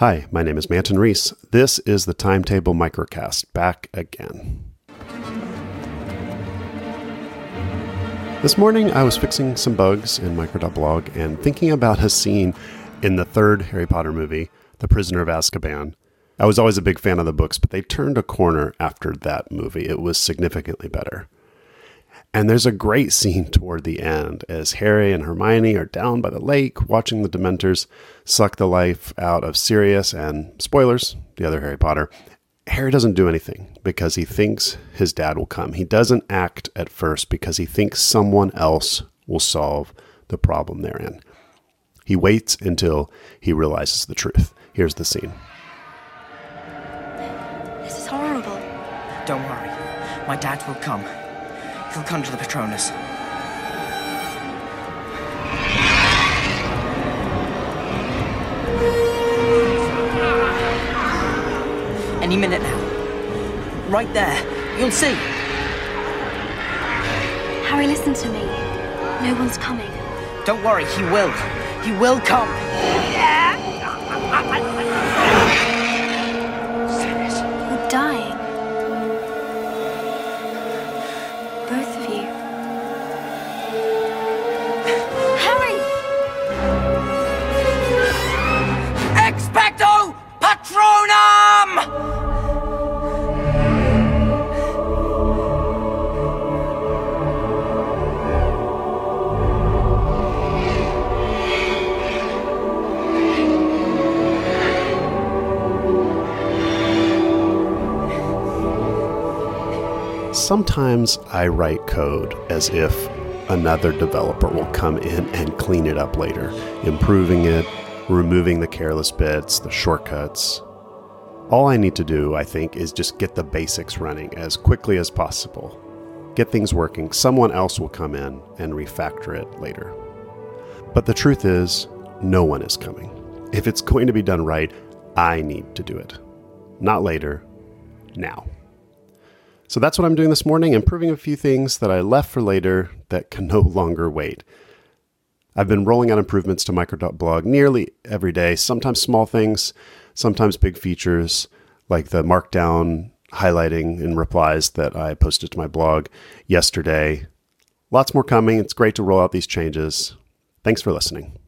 Hi, my name is Manton Reece. This is the Timetable Microcast, back again. This morning, I was fixing some bugs in Micro.blog and thinking about a scene in the third Harry Potter movie, The Prisoner of Azkaban. I was always a big fan of the books, but they turned a corner after that movie. It was significantly better. And there's a great scene toward the end as Harry and Hermione are down by the lake watching the Dementors suck the life out of Sirius and, spoilers, the other Harry Potter. Harry doesn't do anything because he thinks his dad will come. He doesn't act at first because he thinks someone else will solve the problem they're in. He waits until he realizes the truth. Here's the scene. This is horrible. Don't worry. My dad will come. He'll come to the Patronus. Any minute now. Right there. You'll see. Harry, listen to me. No one's coming. Don't worry, he will. He will come. You're dying. Both Sometimes I write code as if another developer will come in and clean it up later, improving it, removing the careless bits, the shortcuts. All I need to do, I think, is just get the basics running as quickly as possible. Get things working. Someone else will come in and refactor it later. But the truth is, no one is coming. If it's going to be done right, I need to do it. Not later, now. So that's what I'm doing this morning, improving a few things that I left for later that can no longer wait. I've been rolling out improvements to micro.blog nearly every day, sometimes small things, sometimes big features like the markdown highlighting in replies that I posted to my blog yesterday. Lots more coming. It's great to roll out these changes. Thanks for listening.